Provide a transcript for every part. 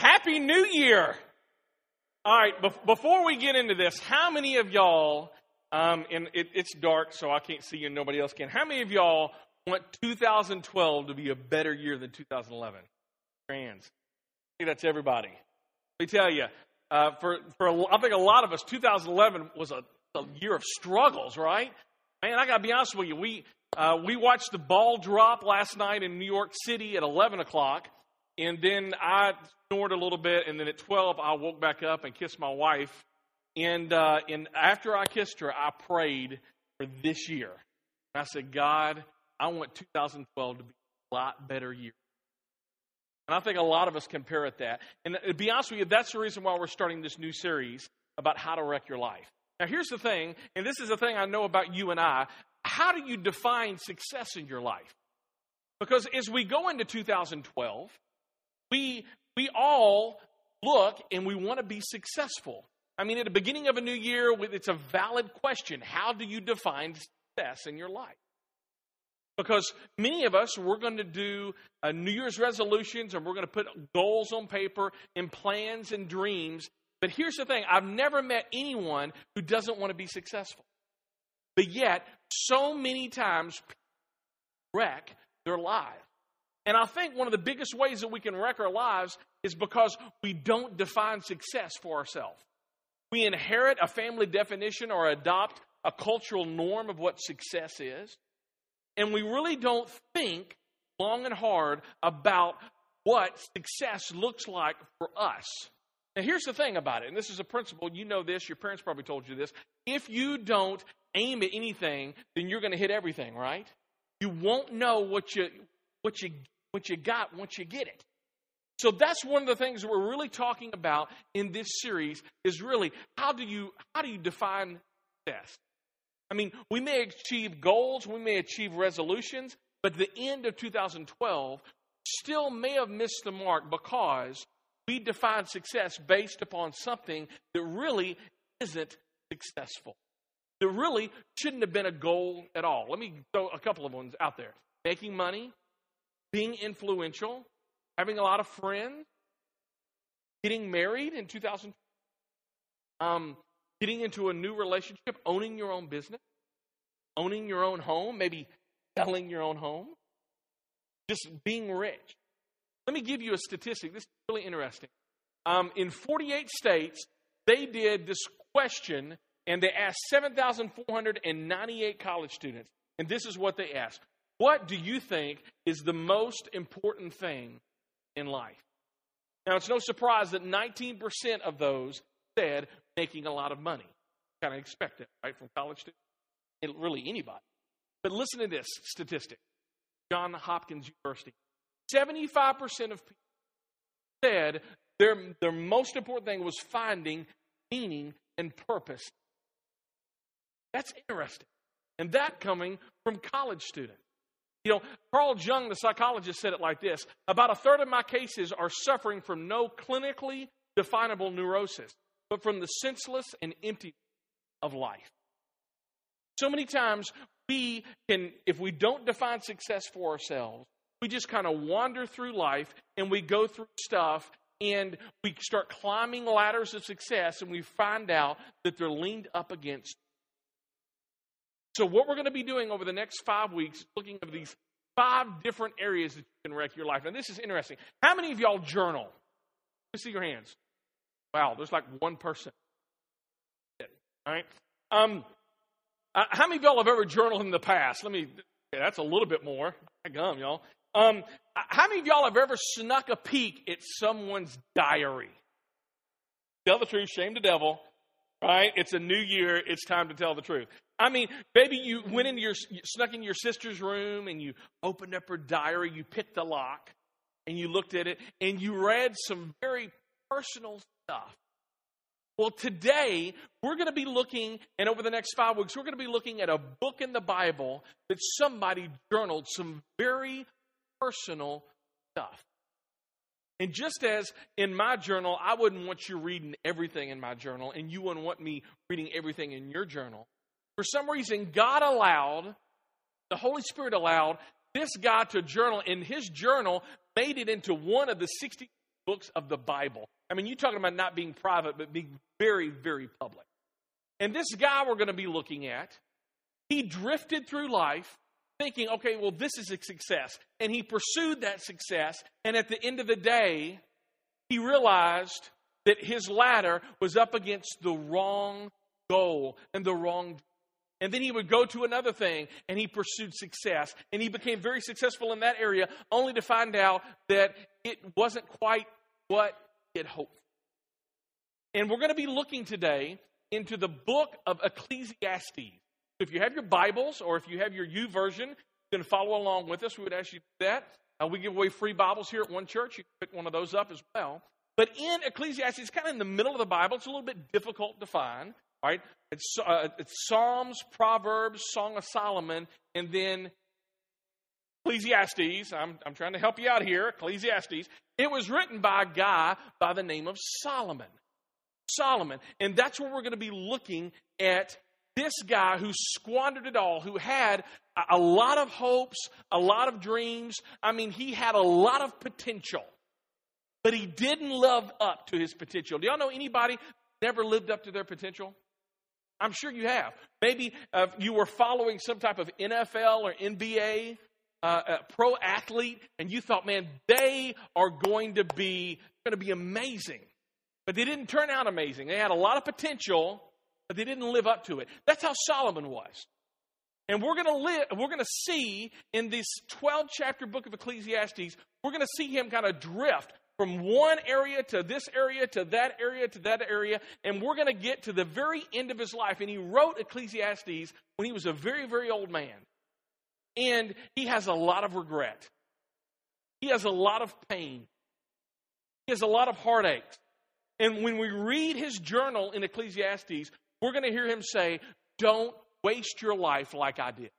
Happy New Year! All right, bef- before we get into this, how many of y'all, um, and it, it's dark, so I can't see you and nobody else can, how many of y'all want 2012 to be a better year than 2011? Hands. I think that's everybody. Let me tell you, uh, for, for I think a lot of us, 2011 was a, a year of struggles, right? Man, I got to be honest with you. We, uh, we watched the ball drop last night in New York City at 11 o'clock, and then I snored a little bit, and then at 12, I woke back up and kissed my wife. And, uh, and after I kissed her, I prayed for this year. I said, God, I want 2012 to be a lot better year. And I think a lot of us can parrot that. And to be honest with you, that's the reason why we're starting this new series about how to wreck your life. Now, here's the thing, and this is the thing I know about you and I. How do you define success in your life? Because as we go into 2012, we, we all look and we want to be successful. I mean, at the beginning of a new year, it's a valid question. How do you define success in your life? Because many of us, we're going to do uh, New Year's resolutions and we're going to put goals on paper and plans and dreams. But here's the thing I've never met anyone who doesn't want to be successful. But yet, so many times, wreck their lives. And I think one of the biggest ways that we can wreck our lives is because we don't define success for ourselves. We inherit a family definition or adopt a cultural norm of what success is and we really don't think long and hard about what success looks like for us. Now, here's the thing about it, and this is a principle. You know this, your parents probably told you this. If you don't aim at anything, then you're going to hit everything, right? You won't know what you, what, you, what you got once you get it. So that's one of the things we're really talking about in this series is really how do you how do you define success? I mean, we may achieve goals, we may achieve resolutions, but the end of 2012 still may have missed the mark because we define success based upon something that really isn't successful. That really shouldn't have been a goal at all. Let me throw a couple of ones out there making money, being influential, having a lot of friends, getting married in 2000, um, getting into a new relationship, owning your own business, owning your own home, maybe selling your own home, just being rich. Let me give you a statistic. This is really interesting. Um, in 48 states, they did this question and they asked 7,498 college students. And this is what they asked What do you think is the most important thing in life? Now, it's no surprise that 19% of those said making a lot of money. Kind of expect it, right, from college students? Really, anybody. But listen to this statistic John Hopkins University. 75% of people said their, their most important thing was finding meaning and purpose. That's interesting. And that coming from college students. You know, Carl Jung, the psychologist, said it like this About a third of my cases are suffering from no clinically definable neurosis but from the senseless and empty of life. So many times we can, if we don't define success for ourselves, we just kind of wander through life and we go through stuff and we start climbing ladders of success and we find out that they're leaned up against. So, what we're going to be doing over the next five weeks, looking at these five different areas that you can wreck your life. And this is interesting. How many of y'all journal? Let me see your hands. Wow, there's like one person. All right. Um, uh, how many of y'all have ever journaled in the past? Let me. That's a little bit more. Gum, y'all. Um, uh, how many of y'all have ever snuck a peek at someone's diary? Tell the truth, shame the devil. Right? It's a new year. It's time to tell the truth. I mean, maybe you went into your snuck in your sister's room and you opened up her diary. You picked the lock and you looked at it and you read some very personal stuff. Well, today we're going to be looking, and over the next five weeks, we're going to be looking at a book in the Bible that somebody journaled some very personal stuff. And just as in my journal, I wouldn't want you reading everything in my journal, and you wouldn't want me reading everything in your journal. For some reason, God allowed, the Holy Spirit allowed this guy to journal, and his journal made it into one of the 60 books of the Bible. I mean, you're talking about not being private, but being very, very public. And this guy we're going to be looking at, he drifted through life thinking, okay, well, this is a success. And he pursued that success. And at the end of the day, he realized that his ladder was up against the wrong goal and the wrong and then he would go to another thing and he pursued success. And he became very successful in that area, only to find out that it wasn't quite what he had hoped. And we're going to be looking today into the book of Ecclesiastes. If you have your Bibles or if you have your YouVersion, you can follow along with us. We would ask you to do that. Uh, we give away free Bibles here at one church. You can pick one of those up as well. But in Ecclesiastes, it's kind of in the middle of the Bible. It's a little bit difficult to find. Right? It's, uh, it's Psalms, Proverbs, Song of Solomon, and then Ecclesiastes. I'm, I'm trying to help you out here. Ecclesiastes. It was written by a guy by the name of Solomon. Solomon. And that's where we're going to be looking at this guy who squandered it all, who had a lot of hopes, a lot of dreams. I mean, he had a lot of potential, but he didn't live up to his potential. Do y'all know anybody never lived up to their potential? I'm sure you have. Maybe uh, you were following some type of NFL or NBA uh, uh, pro athlete, and you thought, man, they are going to be going to be amazing, but they didn't turn out amazing. They had a lot of potential, but they didn't live up to it. That's how Solomon was. And we're going to live, we're going to see in this 12 chapter book of Ecclesiastes, we're going to see him kind of drift from one area to this area to that area to that area, and we're going to get to the very end of his life. And he wrote Ecclesiastes when he was a very, very old man. And he has a lot of regret. He has a lot of pain. He has a lot of heartache. And when we read his journal in Ecclesiastes, we're going to hear him say, Don't waste your life like I did.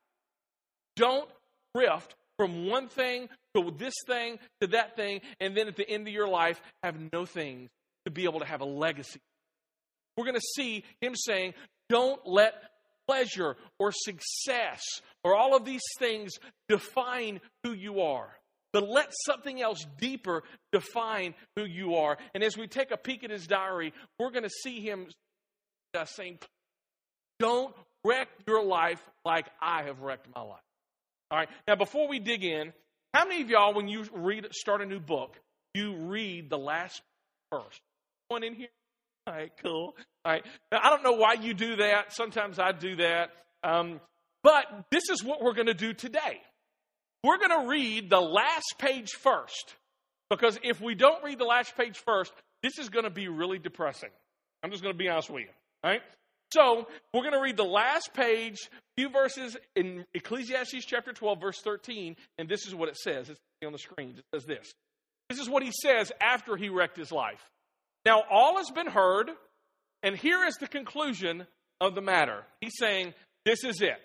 Don't drift from one thing to this thing to that thing, and then at the end of your life, have no things to be able to have a legacy. We're going to see him saying, Don't let pleasure or success or all of these things define who you are. But let something else deeper define who you are. And as we take a peek at his diary, we're going to see him uh, saying, Don't wreck your life like I have wrecked my life. All right. Now, before we dig in, how many of y'all, when you read start a new book, you read the last verse? One in here. All right, cool. All right. Now, I don't know why you do that. Sometimes I do that. Um, but this is what we're going to do today. We're going to read the last page first. Because if we don't read the last page first, this is going to be really depressing. I'm just going to be honest with you. All right? So we're going to read the last page, few verses in Ecclesiastes chapter 12, verse 13, and this is what it says. It's on the screen. It says this. This is what he says after he wrecked his life. Now all has been heard, and here is the conclusion of the matter. He's saying, This is it.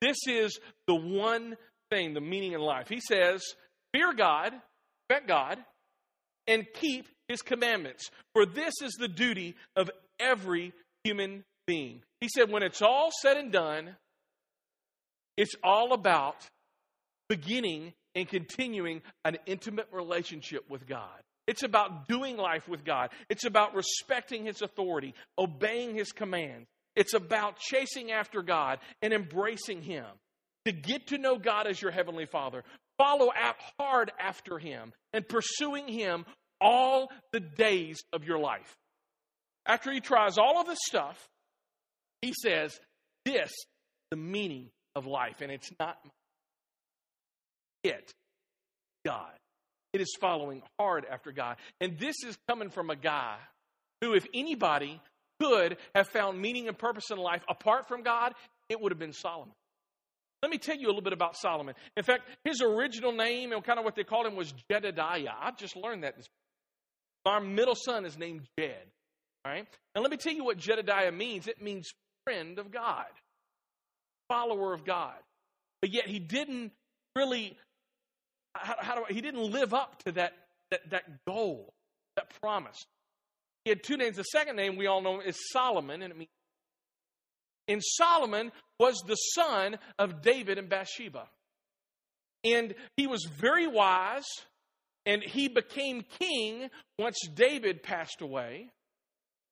This is the one thing, the meaning in life. He says, Fear God, respect God, and keep his commandments, for this is the duty of every human being. He said, when it's all said and done, it's all about beginning and continuing an intimate relationship with God. It's about doing life with God. It's about respecting His authority, obeying His commands. It's about chasing after God and embracing Him. To get to know God as your Heavenly Father, follow out hard after Him and pursuing Him all the days of your life. After He tries all of this stuff, he says, This the meaning of life, and it's not it, God. It is following hard after God. And this is coming from a guy who, if anybody could have found meaning and purpose in life apart from God, it would have been Solomon. Let me tell you a little bit about Solomon. In fact, his original name and kind of what they called him was Jedediah. I just learned that. Our middle son is named Jed. All right? And let me tell you what Jedediah means. It means friend of God, follower of God. But yet he didn't really, how, how do I, he didn't live up to that, that, that goal, that promise. He had two names. The second name we all know is Solomon, and it means and Solomon was the son of David and Bathsheba. And he was very wise, And he became king once David passed away.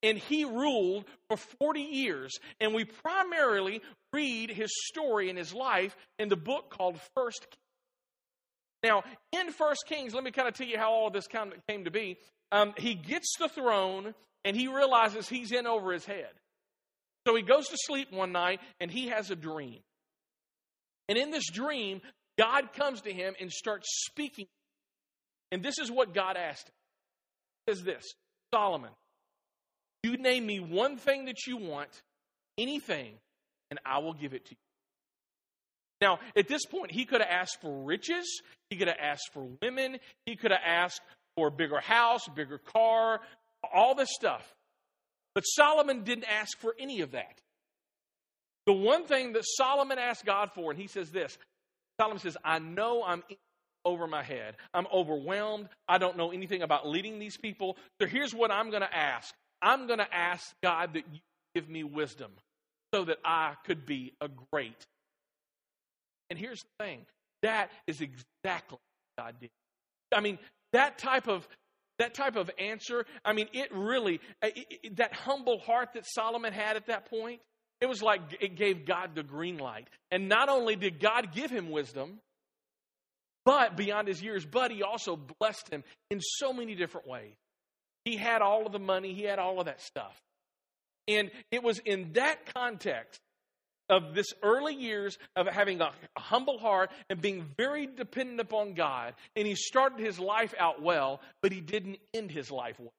And he ruled for 40 years. And we primarily read his story and his life in the book called First Kings. Now, in First Kings, let me kind of tell you how all of this kind came to be. Um, he gets the throne and he realizes he's in over his head. So he goes to sleep one night and he has a dream. And in this dream, God comes to him and starts speaking. And this is what God asked him. He says this Solomon, you name me one thing that you want, anything, and I will give it to you. Now, at this point, he could have asked for riches, he could have asked for women, he could have asked for a bigger house, bigger car, all this stuff. But Solomon didn't ask for any of that. The one thing that Solomon asked God for, and he says this Solomon says, I know I'm over my head. I'm overwhelmed. I don't know anything about leading these people. So here's what I'm going to ask I'm going to ask God that you give me wisdom so that I could be a great. And here's the thing that is exactly what God did. I mean, that type of that type of answer, I mean, it really, it, it, that humble heart that Solomon had at that point, it was like it gave God the green light. And not only did God give him wisdom, but beyond his years, but he also blessed him in so many different ways. He had all of the money, he had all of that stuff. And it was in that context of this early years of having a, humble heart and being very dependent upon God. And he started his life out well, but he didn't end his life well.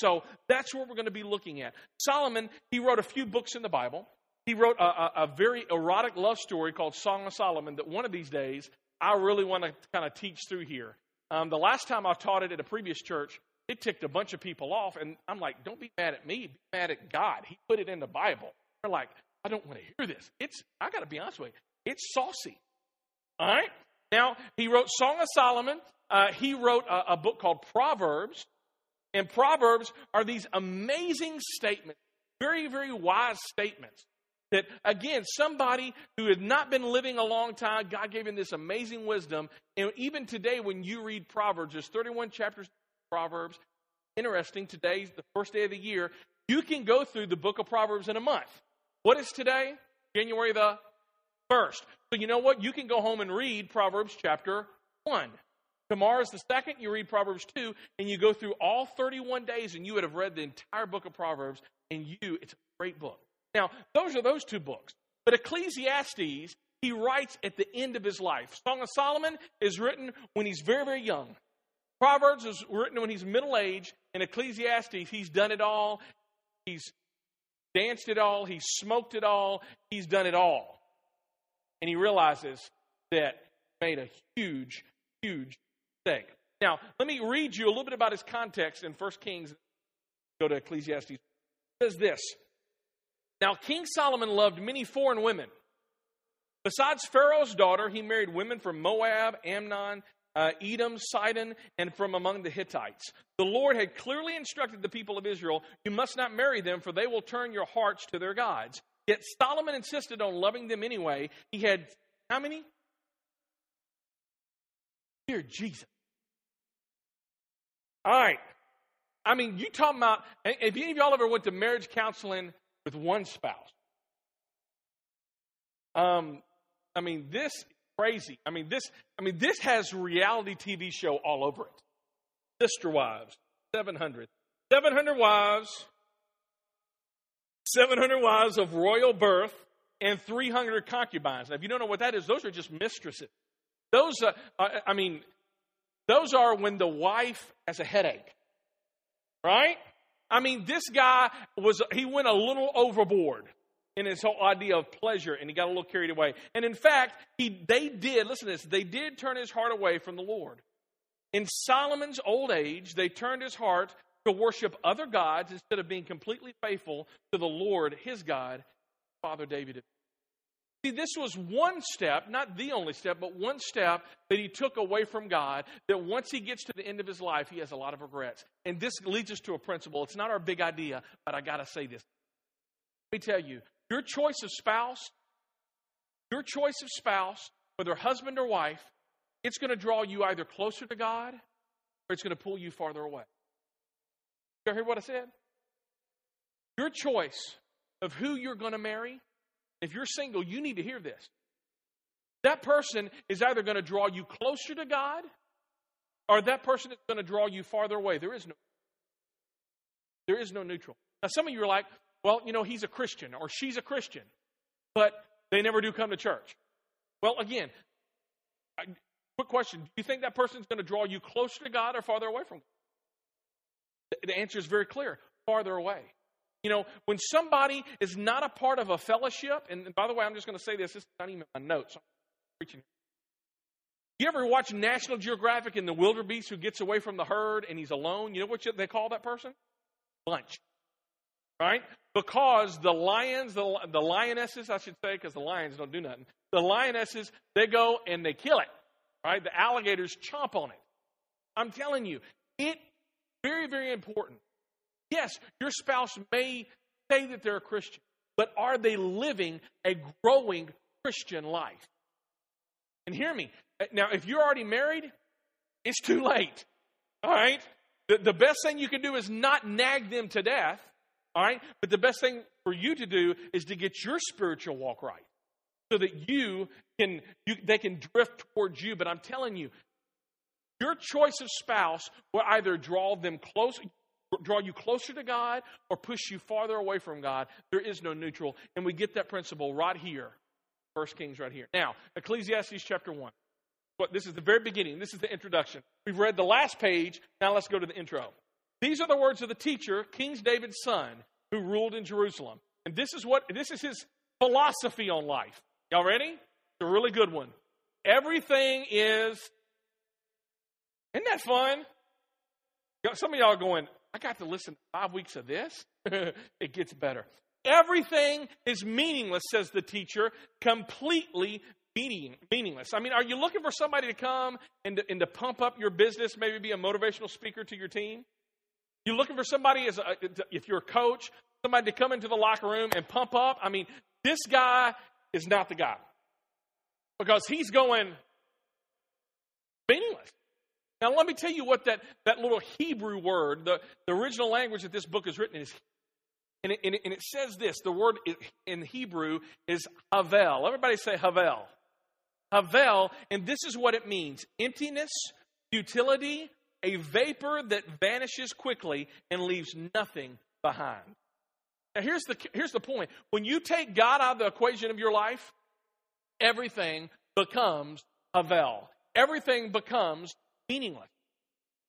So that's what we're going to be looking at. Solomon, he wrote a few books in the Bible. He wrote a, a, a very erotic love story called Song of Solomon that one of these days I really want to kind of teach through here. Um, the last time I taught it at a previous church, it ticked a bunch of people off, and I'm like, don't be mad at me, be mad at God. He put it in the Bible. They're like, I don't want to hear this. It's I got to be honest with you, it's saucy. All right. Now he wrote Song of Solomon. Uh, he wrote a, a book called Proverbs, and Proverbs are these amazing statements, very very wise statements. That again, somebody who had not been living a long time, God gave him this amazing wisdom. And even today, when you read Proverbs, there's 31 chapters Proverbs. Interesting, today's the first day of the year. You can go through the book of Proverbs in a month. What is today? January the 1st. So you know what? You can go home and read Proverbs chapter 1. Tomorrow is the second. You read Proverbs 2, and you go through all 31 days, and you would have read the entire book of Proverbs, and you, it's a great book. Now, those are those two books. But Ecclesiastes, he writes at the end of his life. Song of Solomon is written when he's very, very young. Proverbs is written when he's middle aged, and Ecclesiastes, he's done it all. He's danced it all, he's smoked it all, he's done it all. And he realizes that he made a huge, huge mistake. Now, let me read you a little bit about his context in 1 Kings. Go to Ecclesiastes. It says this Now, King Solomon loved many foreign women. Besides Pharaoh's daughter, he married women from Moab, Ammon, uh, Edom, Sidon, and from among the Hittites. The Lord had clearly instructed the people of Israel, You must not marry them, for they will turn your hearts to their gods. Yet Solomon insisted on loving them anyway. He had how many? Dear Jesus. All right. I mean, you talking about, if any of y'all ever went to marriage counseling with one spouse, um, I mean, this crazy. I mean, this, I mean, this has reality TV show all over it. Sister Wives, 700. 700 wives, 700 wives of royal birth, and 300 concubines. Now, if you don't know what that is, those are just mistresses. Those, uh, I mean, those are when the wife has a headache, right? I mean, this guy was, he went a little overboard in his whole idea of pleasure, and he got a little carried away. And in fact, he, they did, listen to this, they did turn his heart away from the Lord. In Solomon's old age, they turned his heart to worship other gods instead of being completely faithful to the Lord, his God, Father David. See, this was one step, not the only step, but one step that he took away from God. That once he gets to the end of his life, he has a lot of regrets. And this leads us to a principle. It's not our big idea, but I got to say this. Let me tell you, your choice of spouse, your choice of spouse, whether husband or wife, it's going to draw you either closer to God or it's going to pull you farther away. You hear what I said? Your choice of who you're going to marry, if you're single, you need to hear this. That person is either going to draw you closer to God or that person is going to draw you farther away. There is no there is no neutral. Now some of you are like, well, you know, he's a Christian or she's a Christian, but they never do come to church. Well, again, quick question. Do you think that person is going to draw you closer to God or farther away from God? The answer is very clear farther away. You know, when somebody is not a part of a fellowship, and by the way, I'm just going to say this, this is not even my notes. I'm preaching. You ever watch National Geographic in the wildebeest who gets away from the herd and he's alone? You know what they call that person? Bunch. Right? Because the lions, the, the lionesses, I should say, because the lions don't do nothing. The lionesses, they go and they kill it. Right? The alligators chomp on it. I'm telling you, it very, very important Yes, your spouse may say that they're a Christian, but are they living a growing Christian life? And hear me. Now, if you're already married, it's too late. All right? The, the best thing you can do is not nag them to death. All right? But the best thing for you to do is to get your spiritual walk right so that you can, you, they can drift towards you. But I'm telling you, your choice of spouse will either draw them close, draw you closer to God or push you farther away from God. There is no neutral. And we get that principle right here. First Kings right here. Now, Ecclesiastes chapter 1. But this is the very beginning. This is the introduction. We've read the last page. Now let's go to the intro. These are the words of the teacher, King David's son, who ruled in Jerusalem. And this is what this is his philosophy on life. Y'all ready? It's a really good one. Everything is Isn't that fun? Some of y'all going, I got to listen five weeks of this. it gets better. Everything is meaningless, says the teacher, completely meaning, meaningless. I mean, are you looking for somebody to come and to, and to pump up your business, maybe be a motivational speaker to your team? You looking for somebody as a, if you're a coach, somebody to come into the locker room and pump up? I mean, this guy is not the guy because he's going meaningless. Now, let me tell you what that, that little Hebrew word, the, the original language that this book is written in is, and it, and it, and it says this the word in Hebrew is havel. Everybody say havel. Havel, and this is what it means emptiness, futility, a vapor that vanishes quickly and leaves nothing behind. Now, here's the, here's the point when you take God out of the equation of your life, everything becomes havel. Everything becomes meaningless.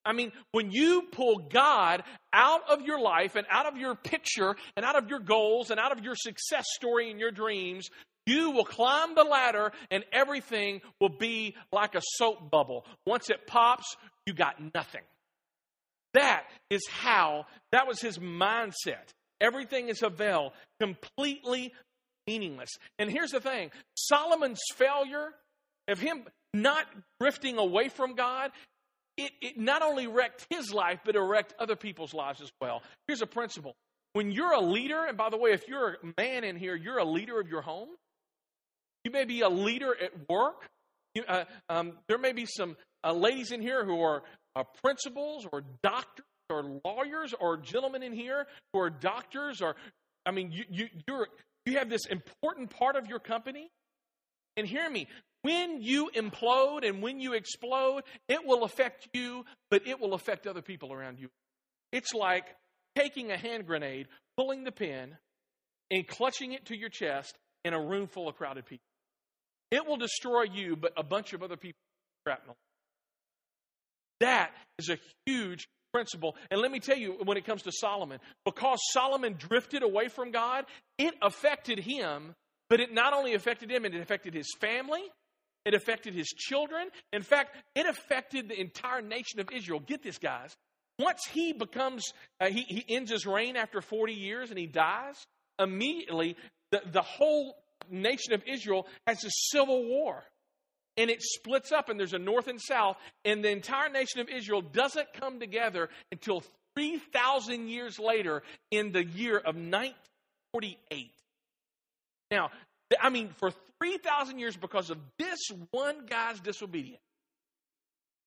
I mean, when you pull God out of your life and out of your picture and out of your goals and out of your success story and your dreams, you will climb the ladder and everything will be like a soap bubble. Once it pops, you got nothing. That is how, that was his mindset. Everything is havel, completely meaningless. And here's the thing Solomon's failure of him not drifting away from God, it, it not only wrecked his life, but it wrecked other people's lives as well. Here's a principle. When you're a leader, and by the way, if you're a man in here, you're a leader of your home. You may be a leader at work. You, uh, um, there may be some uh, ladies in here who are uh, principals or doctors or lawyers or gentlemen in here who are doctors or, I mean, you, you, you're, you have this important part of your company. And hear me, when you implode and when you explode, it will affect you, but it will affect other people around you. It's like taking a hand grenade, pulling the pin, and clutching it to your chest in a room full of crowded people. It will destroy you, but a bunch of other people shrapnel. That is a huge principle. And let me tell you, when it comes to Solomon, because Solomon drifted away from God, it affected him, but it not only affected him, it affected his family, it affected his children. In fact, it affected the entire nation of Israel. Get this, guys. Once he becomes, uh, he, he ends his reign after 40 years and he dies, immediately the, the whole nation of Israel has a civil war. And it splits up, and there's a north and south, and the entire nation of Israel doesn't come together until 3,000 years later in the year of 1948. Now, I mean, for 3,000 years because of this one guy's disobedience.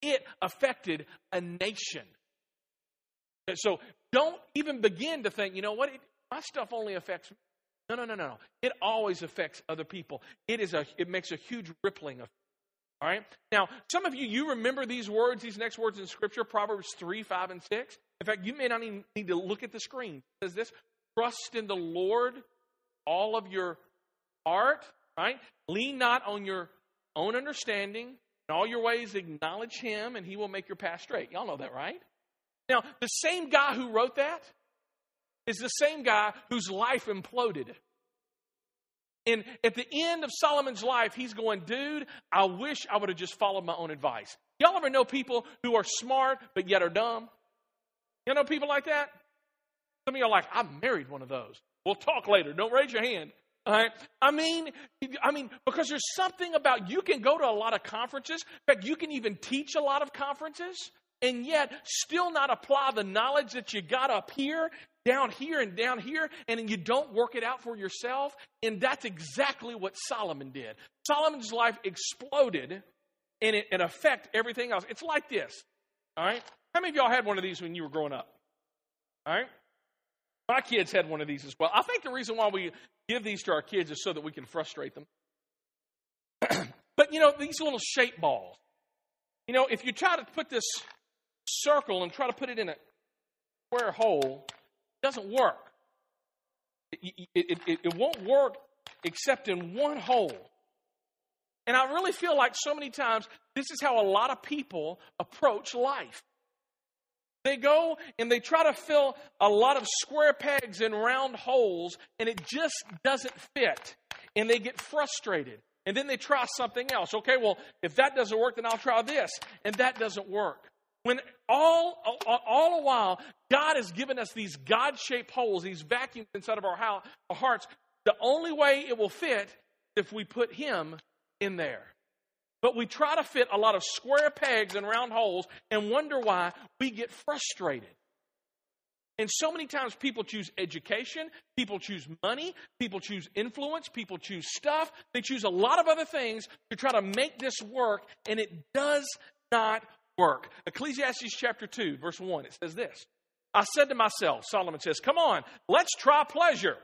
it affected a nation. So don't even begin to think, you know what, it, my stuff only affects me. No, no, no, no. It always affects other people. It is a it makes a huge rippling effect. All right? Now, some of you, you remember these words, these next words in Scripture, Proverbs 3, 5, and 6. In fact, you may not even need to look at the screen. It says this Trust in the Lord all of your heart, right? Lean not on your own understanding. In all your ways, acknowledge Him, and He will make your path straight. Y'all know that, right? Now, the same guy who wrote that is the same guy whose life imploded. And at the end of Solomon's life, he's going, dude, I wish I would have just followed my own advice. Y'all ever know people who are smart but yet are dumb? Y'all know people like that? Some of you are like, I married one of those. We'll talk later. Don't raise your hand. All right. I mean, I mean, because there's something about you can go to a lot of conferences. In fact, you can even teach a lot of conferences and yet still not apply the knowledge that you got up here, down here, and down here, and you don't work it out for yourself. And that's exactly what Solomon did. Solomon's life exploded and it, it affect everything else. It's like this. All right. How many of y'all had one of these when you were growing up? All right. My kids had one of these as well. I think the reason why we give these to our kids is so that we can frustrate them. but you know, these little shape balls. You know, if you try to put this circle and try to put it in a square hole, it doesn't work. It, it, it, it won't work except in one hole. And I really feel like so many times this is how a lot of people approach life. They go and they try to fill a lot of square pegs in round holes, and it just doesn't fit. And they get frustrated. And then they try something else. Okay, well, if that doesn't work, then I'll try this. And that doesn't work. When all, all, all the while, God has given us these God shaped holes, these vacuums inside of our, house, our hearts, the only way it will fit if we put Him in there. But we try to fit a lot of square pegs and round holes and wonder why we get frustrated. And so many times people choose education, people choose money, people choose influence, people choose stuff. They choose a lot of other things to try to make this work, and it does not work. Ecclesiastes chapter 2, verse 1, it says this I said to myself, Solomon says, Come on, let's try pleasure.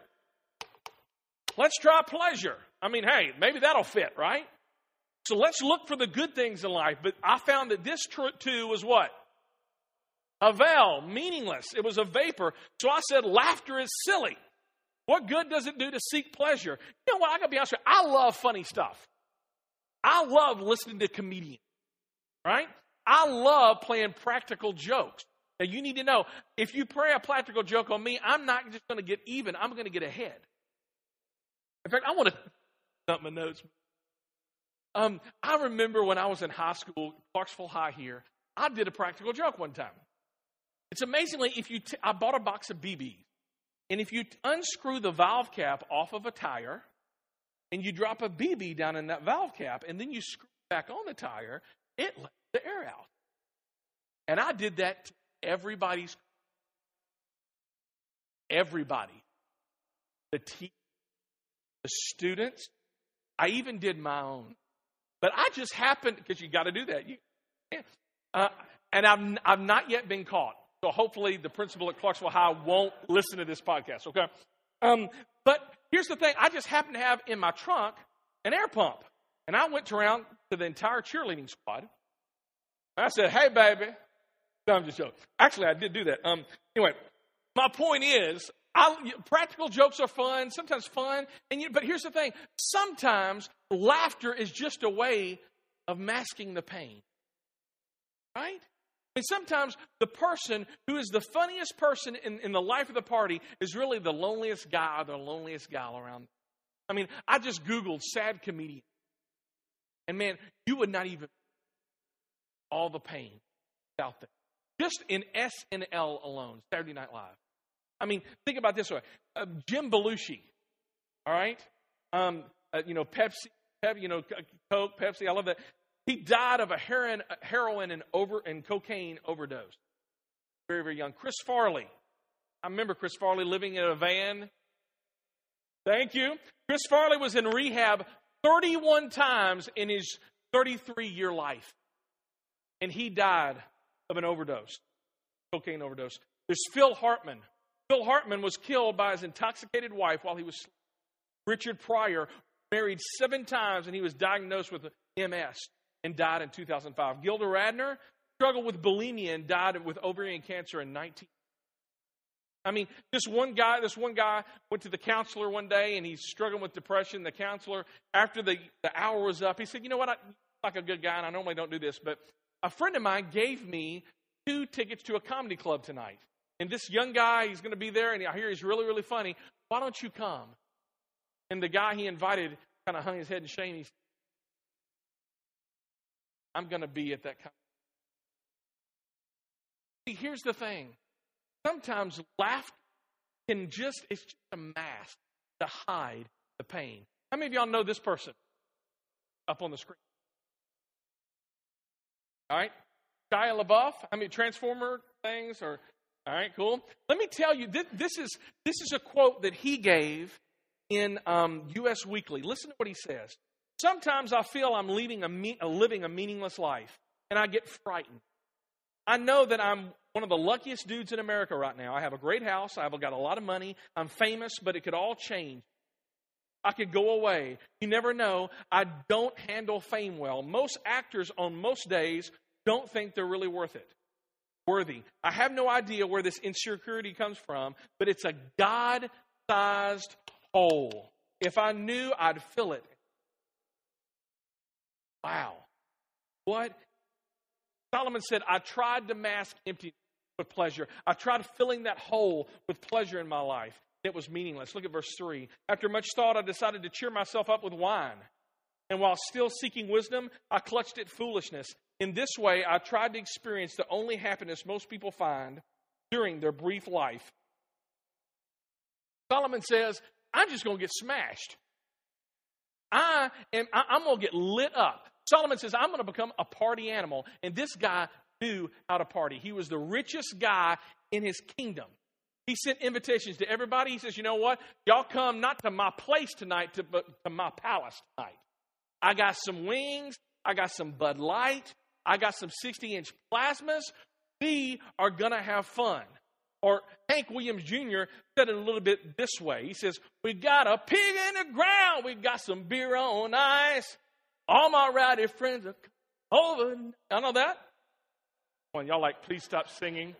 Let's try pleasure. I mean, hey, maybe that'll fit, right? So let's look for the good things in life. But I found that this too was what? Havel, meaningless. It was a vapor. So I said, laughter is silly. What good does it do to seek pleasure? You know what? I gotta be honest with you. I love funny stuff. I love listening to comedians, right? I love playing practical jokes. Now you need to know if you play a practical joke on me, I'm not just going to get even. I'm going to get ahead. In fact, I want to up my notes. Um, I remember when I was in high school, Clarksville High here, I did a practical joke one time. It's amazingly, if you, t- I bought a box of BBs, and if you unscrew the valve cap off of a tire, and you drop a BB down in that valve cap, and then you screw back on the tire, it lets the air out. And I did that to everybody's, everybody, the teachers, the students. I even did my own. But I just happened, because you got to do that. You, uh, and I've, I've not yet been caught. So hopefully the principal at Clarksville High won't listen to this podcast, okay? Um, but here's the thing I just happened to have in my trunk an air pump. And I went around to the entire cheerleading squad. I said, hey, baby. No, I'm just joking. Actually, I did do that. Um, anyway, my point is, I, practical jokes are fun, sometimes fun, and you, but here's the thing: sometimes laughter is just a way of masking the pain, right? And sometimes the person who is the funniest person in, in the life of the party is really the loneliest guy or the loneliest gal around. I mean, I just Googled sad comedian. And man, you would not even all the pain out there. Just in SNL alone, Saturday Night Live. I mean, think about this way: uh, Jim Belushi, all right, um, uh, you know Pepsi, Pep, you know Coke, Pepsi. I love that. He died of a heroin, heroin and over and cocaine overdose. Very, very young. Chris Farley. I remember Chris Farley living in a van. Thank you. Chris Farley was in rehab 31 times in his 33 year life. and he died of an overdose, cocaine overdose. There's Phil Hartman. Phil Hartman was killed by his intoxicated wife while he was sleeping. Richard Pryor married seven times and he was diagnosed with MS and died in 2005. Gilda Radner struggled with bulimia and died with ovarian cancer in 19. I mean, this one guy, this one guy went to the counselor one day and he's struggling with depression. The counselor, after the, the hour was up, he said, You know what? I'm like a good guy, and I normally don't do this, but a friend of mine gave me two tickets to a comedy club tonight. And this young guy, he's going to be there, and I hear he's really, really funny. Why don't you come? And the guy he invited kind of hung his head in shame. He said, I'm going to be at that comedy. See, here's the thing. Sometimes laughter can just, it's just a mask to hide the pain. How many of y'all know this person up on the screen? All right? Shia LaBeouf? I mean, Transformer things or all right, cool. Let me tell you, this, this is this is a quote that he gave in um, U.S. Weekly. Listen to what he says. Sometimes I feel I'm leading a, me- living a meaningless life, and I get frightened. I know that I'm one of the luckiest dudes in America right now. I have a great house. I've got a lot of money. I'm famous, but it could all change. I could go away. You never know. I don't handle fame well. Most actors on most days don't think they're really worth it worthy. I have no idea where this insecurity comes from, but it's a God sized hole. If I knew, I'd fill it. Wow. What? Solomon said, I tried to mask emptiness with pleasure. I tried filling that hole with pleasure in my life. It was meaningless. Look at verse 3. After much thought, I decided to cheer myself up with wine. And while still seeking wisdom, I clutched at foolishness. In this way, I tried to experience the only happiness most people find during their brief life. Solomon says, I'm just going to get smashed. I am, I, I'm going to get lit up. Solomon says, I'm going to become a party animal. And this guy knew how to party. He was the richest guy in his kingdom. He sent invitations to everybody. He says, You know what? Y'all come not to my place tonight, to, but to my palace tonight. I got some wings. I got some Bud Light. I got some 60 inch plasmas. We are going to have fun. Or Hank Williams Jr. said it a little bit this way. He says, We got a pig in the ground. We got some beer on ice. All my rowdy friends are over. I know that. When y'all like, please stop singing.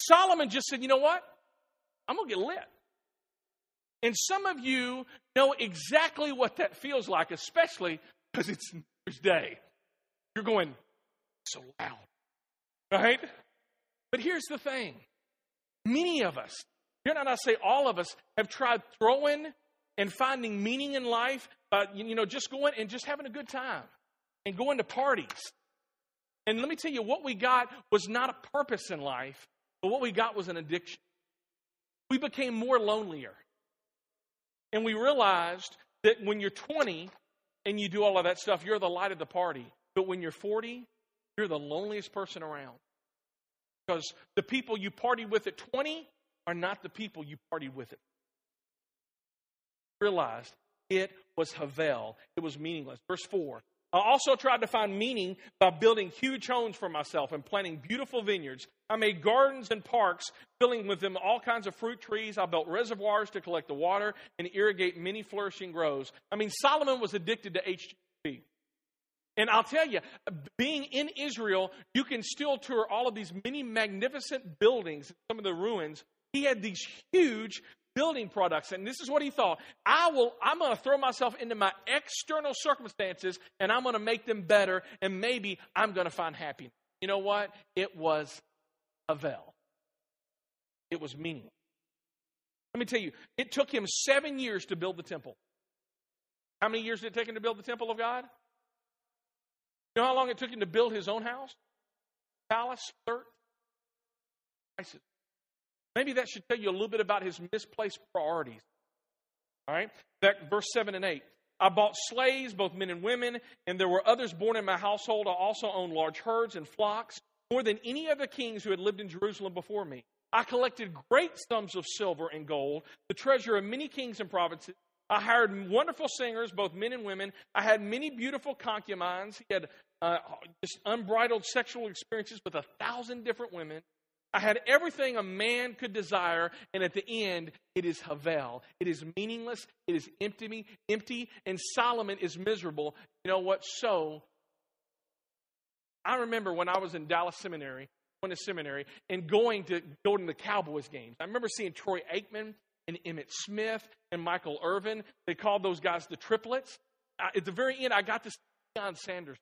Solomon just said, You know what? I'm going to get lit. And some of you know exactly what that feels like, especially because it's New Year's Day. You're going, so loud. Right? But here's the thing many of us, here not I say all of us, have tried throwing and finding meaning in life but you know, just going and just having a good time and going to parties. And let me tell you, what we got was not a purpose in life, but what we got was an addiction. We became more lonelier. And we realized that when you're 20, and you do all of that stuff, you're the light of the party. But when you're 40, you're the loneliest person around. Because the people you partied with at 20 are not the people you partied with at. Realized it was Havel. It was meaningless. Verse 4 I also tried to find meaning by building huge homes for myself and planting beautiful vineyards. I made gardens and parks, filling with them all kinds of fruit trees. I built reservoirs to collect the water and irrigate many flourishing groves. I mean, Solomon was addicted to HGTV. And I'll tell you, being in Israel, you can still tour all of these many magnificent buildings, some of the ruins. He had these huge building products. And this is what he thought. I will, I'm going to throw myself into my external circumstances and I'm going to make them better and maybe I'm going to find happiness. You know what? It was havel, It was meaningless. Let me tell you, it took him seven years to build the temple. How many years did it take him to build the temple of God? You know how long it took him to build his own house? Palace, third. Maybe that should tell you a little bit about his misplaced priorities. All right? Verse 7 and 8. I bought slaves, both men and women, and there were others born in my household. I also owned large herds and flocks, more than any other kings who had lived in Jerusalem before me. I collected great sums of silver and gold, the treasure of many kings and provinces. I hired wonderful singers, both men and women. I had many beautiful concubines. He had uh, just unbridled sexual experiences with a thousand different women. I had everything a man could desire, and at the end, it is Havel. It is meaningless. It is empty, empty, and Solomon is miserable. You know what? So, I remember when I was in Dallas Seminary, going to seminary, and going to going to the Cowboys games. I remember seeing Troy Aikman and Emmitt Smith and Michael Irvin. They called those guys the triplets. I, at the very end, I got to see Deion Sanders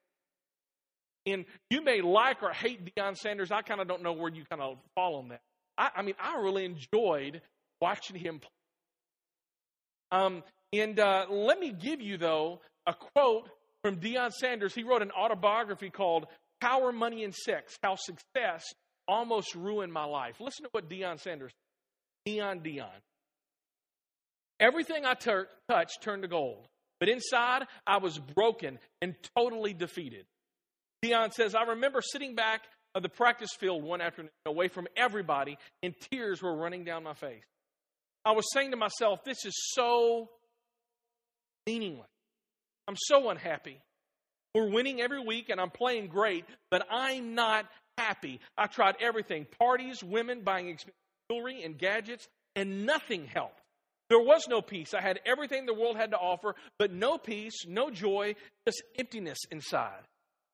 and you may like or hate Deion Sanders. I kind of don't know where you kind of fall on that. I, I mean, I really enjoyed watching him play. Um, and uh, let me give you, though, a quote from Deion Sanders. He wrote an autobiography called Power, Money, and Sex How Success Almost Ruined My Life. Listen to what Deion Sanders Deion, Deion. Everything I tur- touched turned to gold, but inside I was broken and totally defeated. Deion says, I remember sitting back of the practice field one afternoon away from everybody, and tears were running down my face. I was saying to myself, This is so meaningless. I'm so unhappy. We're winning every week, and I'm playing great, but I'm not happy. I tried everything parties, women, buying expensive jewelry and gadgets, and nothing helped. There was no peace. I had everything the world had to offer, but no peace, no joy, just emptiness inside.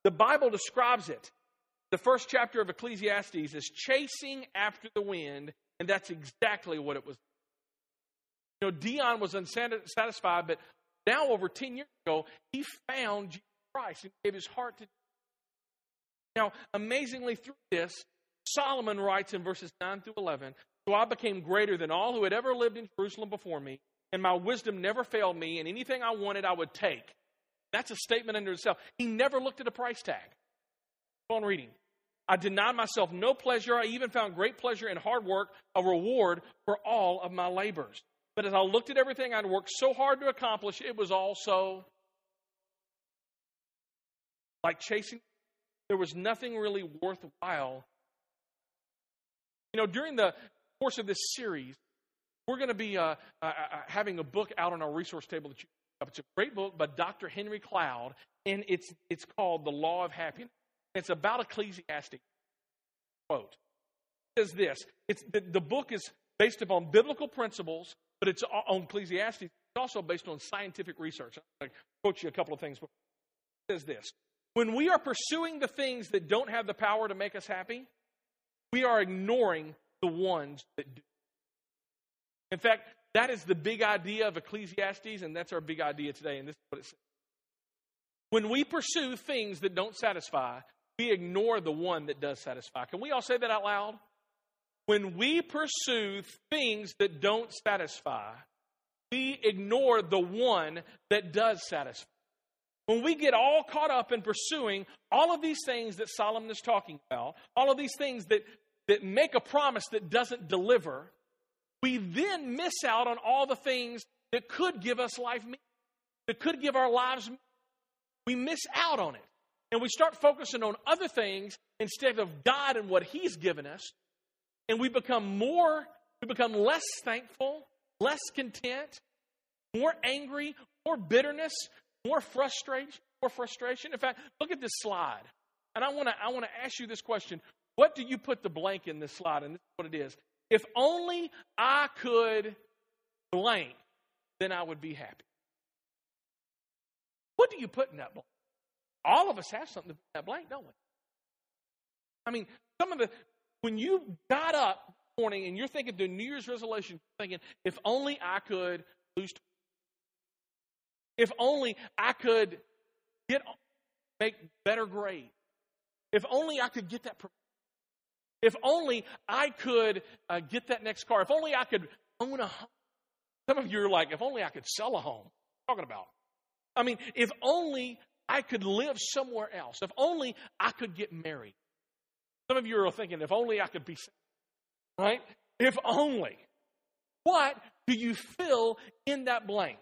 The Bible describes it. The first chapter of Ecclesiastes is chasing after the wind, and that's exactly what it was. You know, Deion was unsatisfied, but now over 10 years ago, he found Jesus Christ and gave his heart to Now, amazingly, through this, Solomon writes in verses 9 through 11 So I became greater than all who had ever lived in Jerusalem before me, and my wisdom never failed me, and anything I wanted, I would take. That's a statement unto itself. He never looked at a price tag. Go on reading. I denied myself no pleasure. I even found great pleasure in hard work, a reward for all of my labors. But as I looked at everything I'd worked so hard to accomplish, it was also like chasing. There was nothing really worthwhile. You know, during the course of this series, we're going to be uh, uh, uh, having a book out on our resource table that you it's a great book by Dr. Henry Cloud, and it's, it's called The Law of Happiness. It's about Ecclesiastes. Quote. It says this it's, the, the book is based upon biblical principles, but it's on Ecclesiastes. It's also based on scientific research. i quote you a couple of things. It says this When we are pursuing the things that don't have the power to make us happy, we are ignoring the ones that do. In fact, that is the big idea of Ecclesiastes, and that's our big idea today. And this is what it says. When we pursue things that don't satisfy, we ignore the one that does satisfy. Can we all say that out loud? When we pursue things that don't satisfy, we ignore the one that does satisfy. When we get all caught up in pursuing all of these things that Solomon is talking about, all of these things that, that make a promise that doesn't deliver, we then miss out on all the things that could give us life meaning, that could give our lives meaning. We miss out on it. And we start focusing on other things instead of God and what He's given us. And we become more, we become less thankful, less content, more angry, more bitterness, more frustration, more frustration. In fact, look at this slide. And I want to I want to ask you this question. What do you put the blank in this slide? And this is what it is. If only I could blank, then I would be happy. What do you put in that blank? All of us have something to put in that blank, don't we? I mean, some of the, when you got up morning and you're thinking the New Year's resolution, thinking, if only I could lose, if only I could get, make better grades, if only I could get that if only I could uh, get that next car. If only I could own a home. Some of you are like, if only I could sell a home. talking about. I mean, if only I could live somewhere else. If only I could get married. Some of you are thinking, if only I could be right? If only. What do you fill in that blank?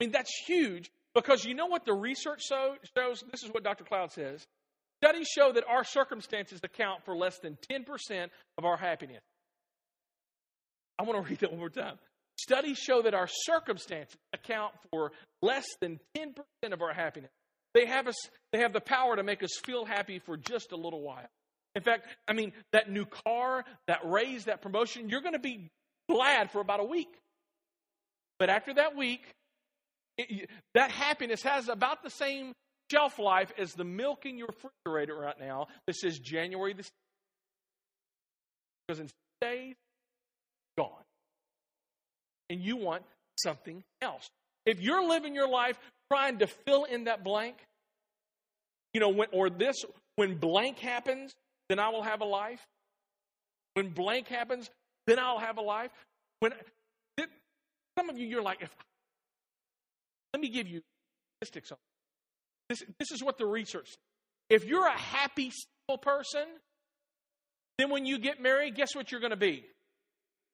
I mean, that's huge because you know what the research shows? This is what Dr. Cloud says. Studies show that our circumstances account for less than 10% of our happiness. I want to read that one more time. Studies show that our circumstances account for less than 10% of our happiness. they have us they have the power to make us feel happy for just a little while. In fact, I mean, that new car, that raise, that promotion, you're going to be glad for about a week. But after that week, it, that happiness has about the same shelf life as the milk in your refrigerator right now that says January the because in days, gone. And you want something else. If you're living your life trying to fill in that blank, you know, when, or this, when blank happens, then I will have a life. When blank happens, then I'll have a life. When some of you, you're like, if, let me give you statistics on this. This is what the research says. If you're a happy single person, then when you get married, guess what you're going to be?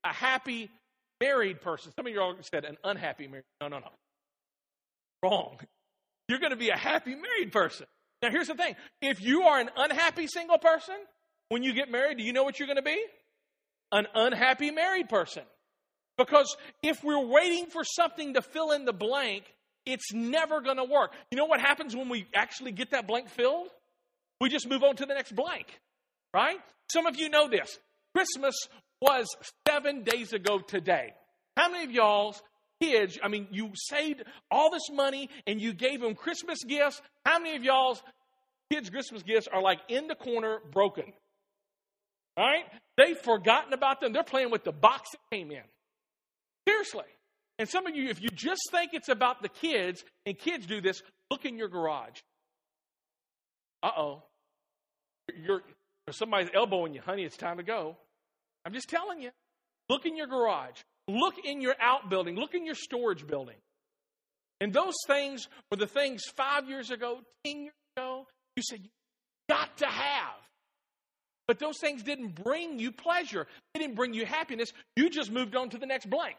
A happy married person. Some of you all said an unhappy married. No, no, no. Wrong. You're going to be a happy married person. Now, here's the thing if you are an unhappy single person, when you get married, do you know what you're going to be? An unhappy married person. Because if we're waiting for something to fill in the blank, it's never going to work. You know what happens when we actually get that blank filled? We just move on to the next blank, right? Some of you know this. Christmas was seven days ago today. How many of y'all's kids, I mean, you saved all this money and you gave them Christmas gifts. How many of y'all's kids' Christmas gifts are like in the corner broken? Right? They've forgotten about them. They're playing with the box that came in. Seriously. And some of you, if you just think it's about the kids, and kids do this, look in your garage. Uh oh. You're, somebody's elbowing you, honey, it's time to go. I'm just telling you. Look in your garage. Look in your outbuilding. Look in your storage building. And those things were the things five years ago, 10 years ago, you said, you got to have. But those things didn't bring you pleasure. They didn't bring you happiness. You just moved on to the next blank.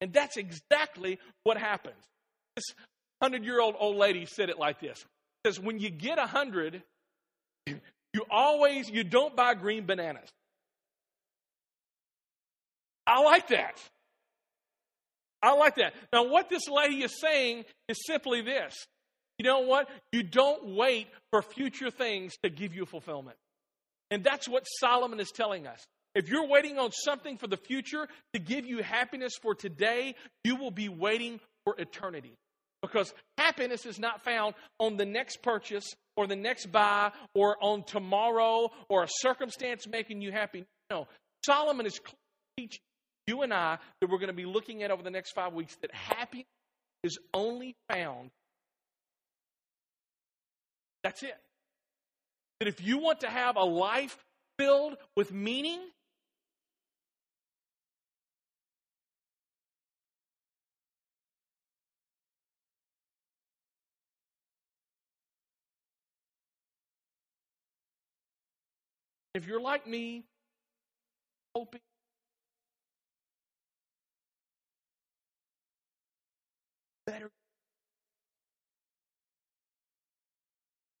And that's exactly what happens. This hundred year old old lady said it like this. says, when you get a hundred, you always you don't buy green bananas. I like that. I like that. Now, what this lady is saying is simply this. You know what? You don't wait for future things to give you fulfillment. And that's what Solomon is telling us. If you're waiting on something for the future to give you happiness for today, you will be waiting for eternity. Because happiness is not found on the next purchase or the next buy or on tomorrow or a circumstance making you happy. No. Solomon is teaching you and I that we're going to be looking at over the next five weeks that happiness is only found. That's it. That if you want to have a life filled with meaning, if you're like me, hoping better.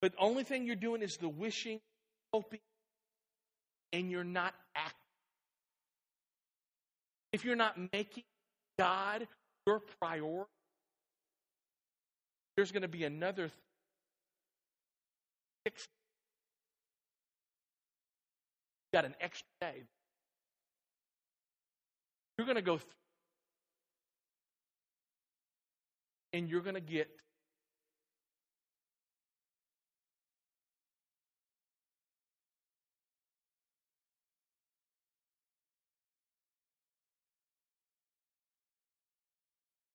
But the only thing you're doing is the wishing, hoping, and you're not acting. If you're not making God your priority, there's going to be another six. Got an extra day. You're going to go through and you're going to get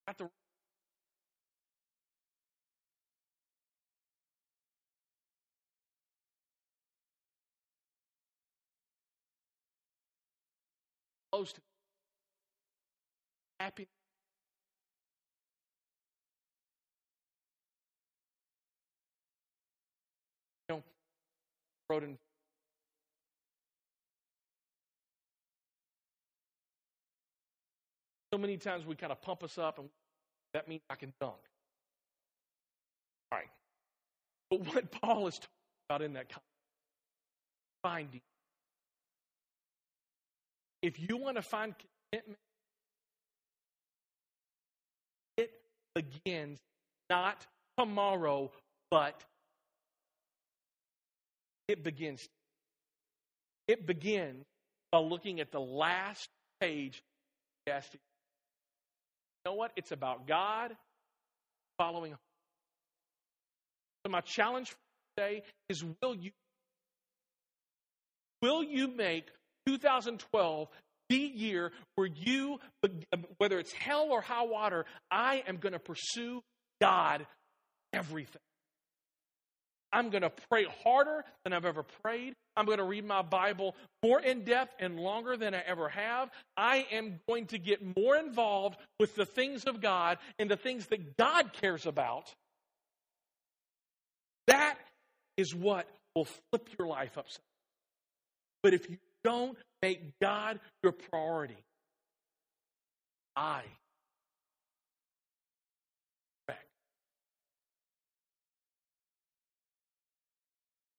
at the close to happy wrote in so many times we kind of pump us up and that means I can dunk. All right. But what Paul is talking about in that finding. If you want to find contentment, it begins not tomorrow but it begins. It begins by looking at the last page. You know what? It's about God following. So my challenge for today is: Will you? Will you make 2012 the year where you, whether it's hell or high water, I am going to pursue God everything. I'm going to pray harder than I've ever prayed. I'm going to read my Bible more in depth and longer than I ever have. I am going to get more involved with the things of God and the things that God cares about. That is what will flip your life upside. But if you don't make God your priority, I